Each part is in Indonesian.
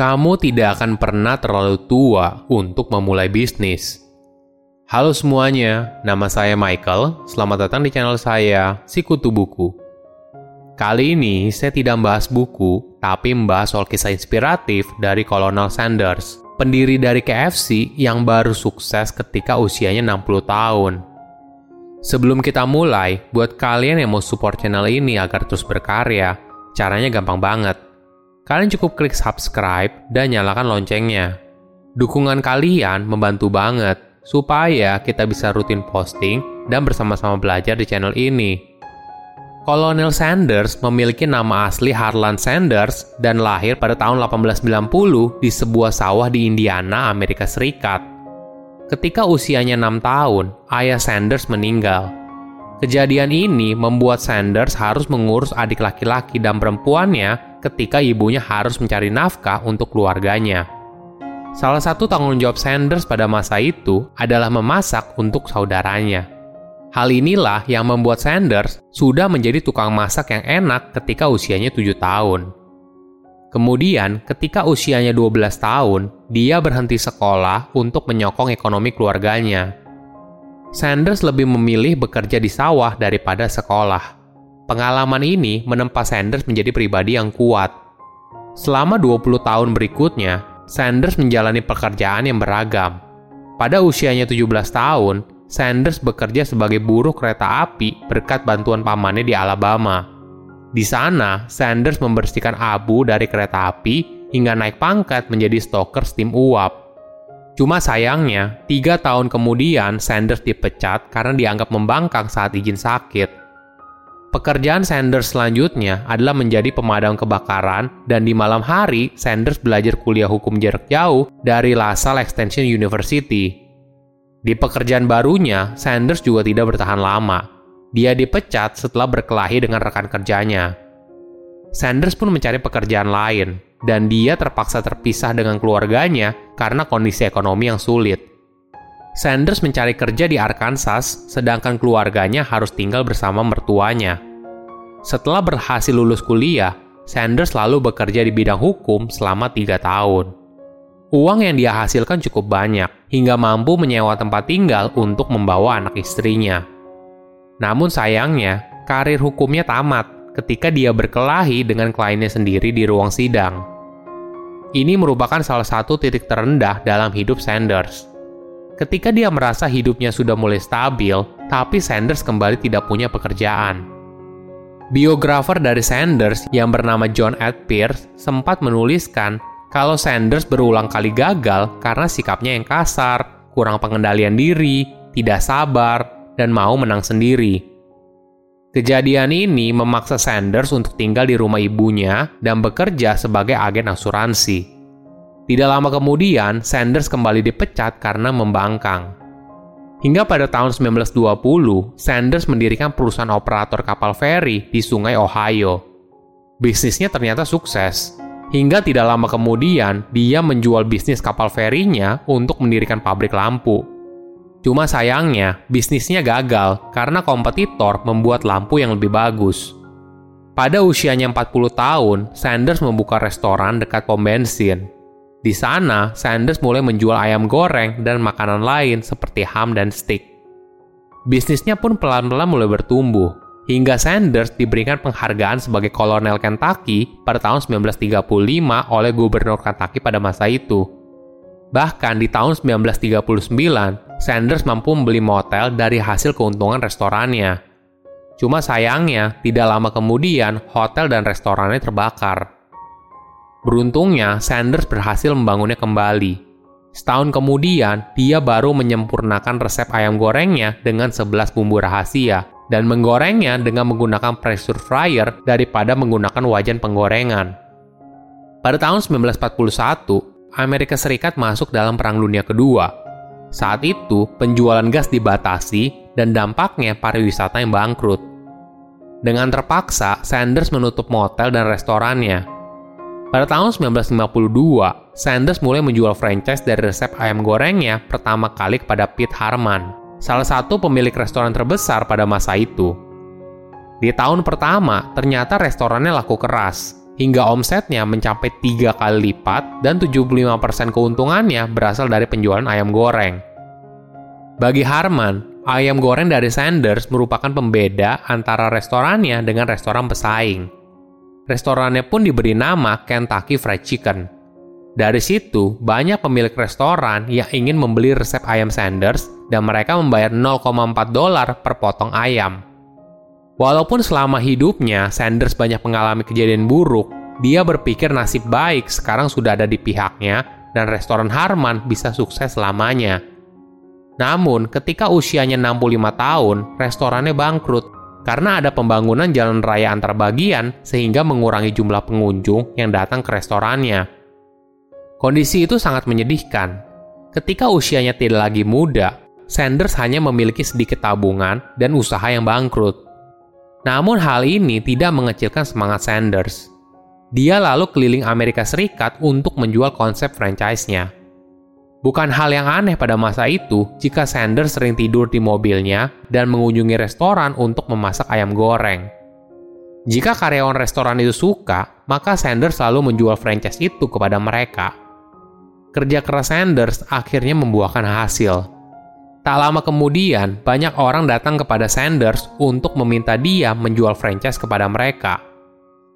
kamu tidak akan pernah terlalu tua untuk memulai bisnis. Halo semuanya, nama saya Michael. Selamat datang di channel saya, Sikutu Buku. Kali ini saya tidak membahas buku, tapi membahas soal kisah inspiratif dari Colonel Sanders, pendiri dari KFC yang baru sukses ketika usianya 60 tahun. Sebelum kita mulai, buat kalian yang mau support channel ini agar terus berkarya, caranya gampang banget kalian cukup klik subscribe dan nyalakan loncengnya. Dukungan kalian membantu banget supaya kita bisa rutin posting dan bersama-sama belajar di channel ini. Kolonel Sanders memiliki nama asli Harlan Sanders dan lahir pada tahun 1890 di sebuah sawah di Indiana, Amerika Serikat. Ketika usianya 6 tahun, ayah Sanders meninggal. Kejadian ini membuat Sanders harus mengurus adik laki-laki dan perempuannya ketika ibunya harus mencari nafkah untuk keluarganya. Salah satu tanggung jawab Sanders pada masa itu adalah memasak untuk saudaranya. Hal inilah yang membuat Sanders sudah menjadi tukang masak yang enak ketika usianya 7 tahun. Kemudian, ketika usianya 12 tahun, dia berhenti sekolah untuk menyokong ekonomi keluarganya. Sanders lebih memilih bekerja di sawah daripada sekolah. Pengalaman ini menempa Sanders menjadi pribadi yang kuat. Selama 20 tahun berikutnya, Sanders menjalani pekerjaan yang beragam. Pada usianya 17 tahun, Sanders bekerja sebagai buruh kereta api berkat bantuan pamannya di Alabama. Di sana, Sanders membersihkan abu dari kereta api hingga naik pangkat menjadi stoker steam uap. Cuma sayangnya, tiga tahun kemudian Sanders dipecat karena dianggap membangkang saat izin sakit. Pekerjaan Sanders selanjutnya adalah menjadi pemadam kebakaran dan di malam hari Sanders belajar kuliah hukum jarak jauh dari LaSalle Extension University. Di pekerjaan barunya, Sanders juga tidak bertahan lama. Dia dipecat setelah berkelahi dengan rekan kerjanya. Sanders pun mencari pekerjaan lain, dan dia terpaksa terpisah dengan keluarganya karena kondisi ekonomi yang sulit. Sanders mencari kerja di Arkansas, sedangkan keluarganya harus tinggal bersama mertuanya. Setelah berhasil lulus kuliah, Sanders lalu bekerja di bidang hukum selama tiga tahun. Uang yang dia hasilkan cukup banyak, hingga mampu menyewa tempat tinggal untuk membawa anak istrinya. Namun sayangnya, karir hukumnya tamat ketika dia berkelahi dengan kliennya sendiri di ruang sidang. Ini merupakan salah satu titik terendah dalam hidup Sanders ketika dia merasa hidupnya sudah mulai stabil, tapi Sanders kembali tidak punya pekerjaan. Biografer dari Sanders yang bernama John Ed Pierce sempat menuliskan kalau Sanders berulang kali gagal karena sikapnya yang kasar, kurang pengendalian diri, tidak sabar, dan mau menang sendiri. Kejadian ini memaksa Sanders untuk tinggal di rumah ibunya dan bekerja sebagai agen asuransi. Tidak lama kemudian, Sanders kembali dipecat karena membangkang. Hingga pada tahun 1920, Sanders mendirikan perusahaan operator kapal feri di sungai Ohio. Bisnisnya ternyata sukses. Hingga tidak lama kemudian, dia menjual bisnis kapal ferinya untuk mendirikan pabrik lampu. Cuma sayangnya, bisnisnya gagal karena kompetitor membuat lampu yang lebih bagus. Pada usianya 40 tahun, Sanders membuka restoran dekat pom bensin di sana, Sanders mulai menjual ayam goreng dan makanan lain seperti ham dan steak. Bisnisnya pun pelan-pelan mulai bertumbuh, hingga Sanders diberikan penghargaan sebagai kolonel Kentucky pada tahun 1935 oleh gubernur Kentucky pada masa itu. Bahkan di tahun 1939, Sanders mampu membeli motel dari hasil keuntungan restorannya. Cuma sayangnya, tidak lama kemudian hotel dan restorannya terbakar. Beruntungnya, Sanders berhasil membangunnya kembali. Setahun kemudian, dia baru menyempurnakan resep ayam gorengnya dengan 11 bumbu rahasia dan menggorengnya dengan menggunakan pressure fryer daripada menggunakan wajan penggorengan. Pada tahun 1941, Amerika Serikat masuk dalam Perang Dunia Kedua. Saat itu, penjualan gas dibatasi dan dampaknya pariwisata yang bangkrut. Dengan terpaksa, Sanders menutup motel dan restorannya pada tahun 1952, Sanders mulai menjual franchise dari resep ayam gorengnya pertama kali kepada Pete Harman, salah satu pemilik restoran terbesar pada masa itu. Di tahun pertama, ternyata restorannya laku keras, hingga omsetnya mencapai tiga kali lipat dan 75% keuntungannya berasal dari penjualan ayam goreng. Bagi Harman, ayam goreng dari Sanders merupakan pembeda antara restorannya dengan restoran pesaing. Restorannya pun diberi nama Kentucky Fried Chicken. Dari situ, banyak pemilik restoran yang ingin membeli resep ayam Sanders dan mereka membayar 0,4 dolar per potong ayam. Walaupun selama hidupnya Sanders banyak mengalami kejadian buruk, dia berpikir nasib baik sekarang sudah ada di pihaknya dan restoran Harman bisa sukses selamanya. Namun, ketika usianya 65 tahun, restorannya bangkrut karena ada pembangunan jalan raya antar bagian sehingga mengurangi jumlah pengunjung yang datang ke restorannya. Kondisi itu sangat menyedihkan. Ketika usianya tidak lagi muda, Sanders hanya memiliki sedikit tabungan dan usaha yang bangkrut. Namun hal ini tidak mengecilkan semangat Sanders. Dia lalu keliling Amerika Serikat untuk menjual konsep franchise-nya. Bukan hal yang aneh pada masa itu jika Sanders sering tidur di mobilnya dan mengunjungi restoran untuk memasak ayam goreng. Jika karyawan restoran itu suka, maka Sanders selalu menjual franchise itu kepada mereka. Kerja keras Sanders akhirnya membuahkan hasil. Tak lama kemudian, banyak orang datang kepada Sanders untuk meminta dia menjual franchise kepada mereka.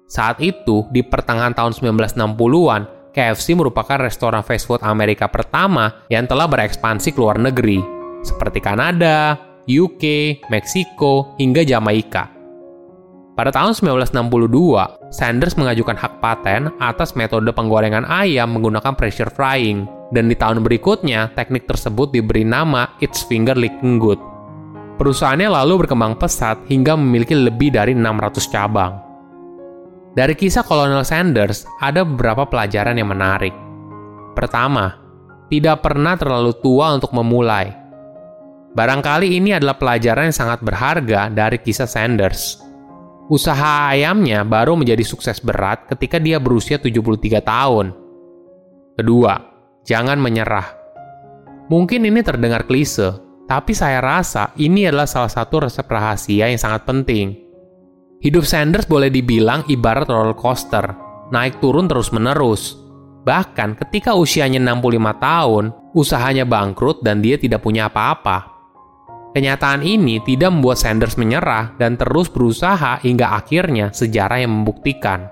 Saat itu, di pertengahan tahun 1960-an, KFC merupakan restoran fast food Amerika pertama yang telah berekspansi ke luar negeri, seperti Kanada, UK, Meksiko, hingga Jamaika. Pada tahun 1962, Sanders mengajukan hak paten atas metode penggorengan ayam menggunakan pressure frying, dan di tahun berikutnya teknik tersebut diberi nama It's Finger Licking Good. Perusahaannya lalu berkembang pesat hingga memiliki lebih dari 600 cabang. Dari kisah Kolonel Sanders, ada beberapa pelajaran yang menarik. Pertama, tidak pernah terlalu tua untuk memulai. Barangkali ini adalah pelajaran yang sangat berharga dari kisah Sanders. Usaha ayamnya baru menjadi sukses berat ketika dia berusia 73 tahun. Kedua, jangan menyerah. Mungkin ini terdengar klise, tapi saya rasa ini adalah salah satu resep rahasia yang sangat penting Hidup Sanders boleh dibilang ibarat roller coaster, naik turun terus-menerus. Bahkan ketika usianya 65 tahun, usahanya bangkrut dan dia tidak punya apa-apa. Kenyataan ini tidak membuat Sanders menyerah dan terus berusaha hingga akhirnya sejarah yang membuktikan.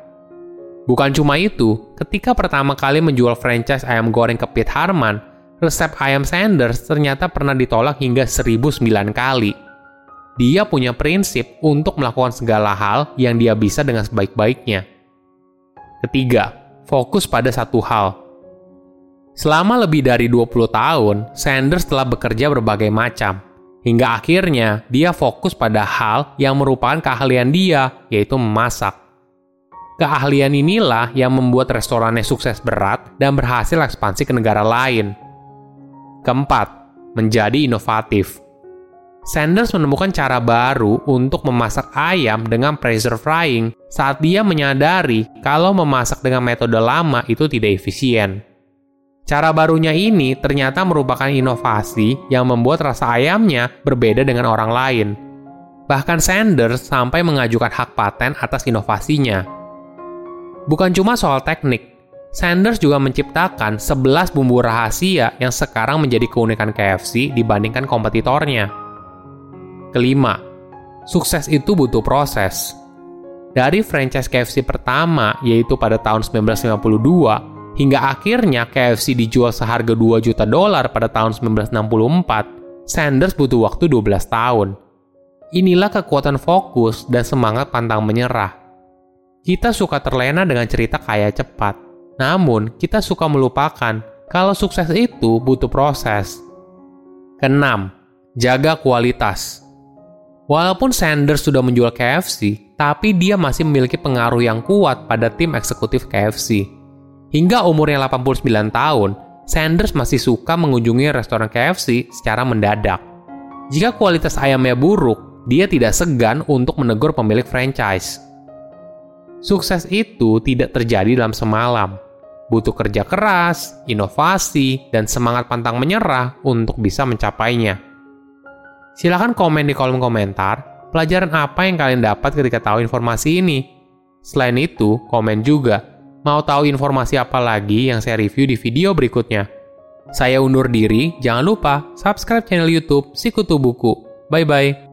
Bukan cuma itu, ketika pertama kali menjual franchise ayam goreng ke Pete Harman, resep ayam Sanders ternyata pernah ditolak hingga 1009 kali dia punya prinsip untuk melakukan segala hal yang dia bisa dengan sebaik-baiknya. Ketiga, fokus pada satu hal. Selama lebih dari 20 tahun, Sanders telah bekerja berbagai macam. Hingga akhirnya, dia fokus pada hal yang merupakan keahlian dia, yaitu memasak. Keahlian inilah yang membuat restorannya sukses berat dan berhasil ekspansi ke negara lain. Keempat, menjadi inovatif. Sanders menemukan cara baru untuk memasak ayam dengan pressure frying saat dia menyadari kalau memasak dengan metode lama itu tidak efisien. Cara barunya ini ternyata merupakan inovasi yang membuat rasa ayamnya berbeda dengan orang lain. Bahkan Sanders sampai mengajukan hak paten atas inovasinya. Bukan cuma soal teknik, Sanders juga menciptakan 11 bumbu rahasia yang sekarang menjadi keunikan KFC dibandingkan kompetitornya. Kelima, sukses itu butuh proses. Dari franchise KFC pertama, yaitu pada tahun 1952, hingga akhirnya KFC dijual seharga 2 juta dolar pada tahun 1964, Sanders butuh waktu 12 tahun. Inilah kekuatan fokus dan semangat pantang menyerah. Kita suka terlena dengan cerita kaya cepat, namun kita suka melupakan kalau sukses itu butuh proses. Keenam, jaga kualitas. Walaupun Sanders sudah menjual KFC, tapi dia masih memiliki pengaruh yang kuat pada tim eksekutif KFC. Hingga umurnya 89 tahun, Sanders masih suka mengunjungi restoran KFC secara mendadak. Jika kualitas ayamnya buruk, dia tidak segan untuk menegur pemilik franchise. Sukses itu tidak terjadi dalam semalam. Butuh kerja keras, inovasi, dan semangat pantang menyerah untuk bisa mencapainya. Silahkan komen di kolom komentar, pelajaran apa yang kalian dapat ketika tahu informasi ini. Selain itu, komen juga. Mau tahu informasi apa lagi yang saya review di video berikutnya? Saya undur diri, jangan lupa subscribe channel YouTube Sikutu Buku. Bye-bye.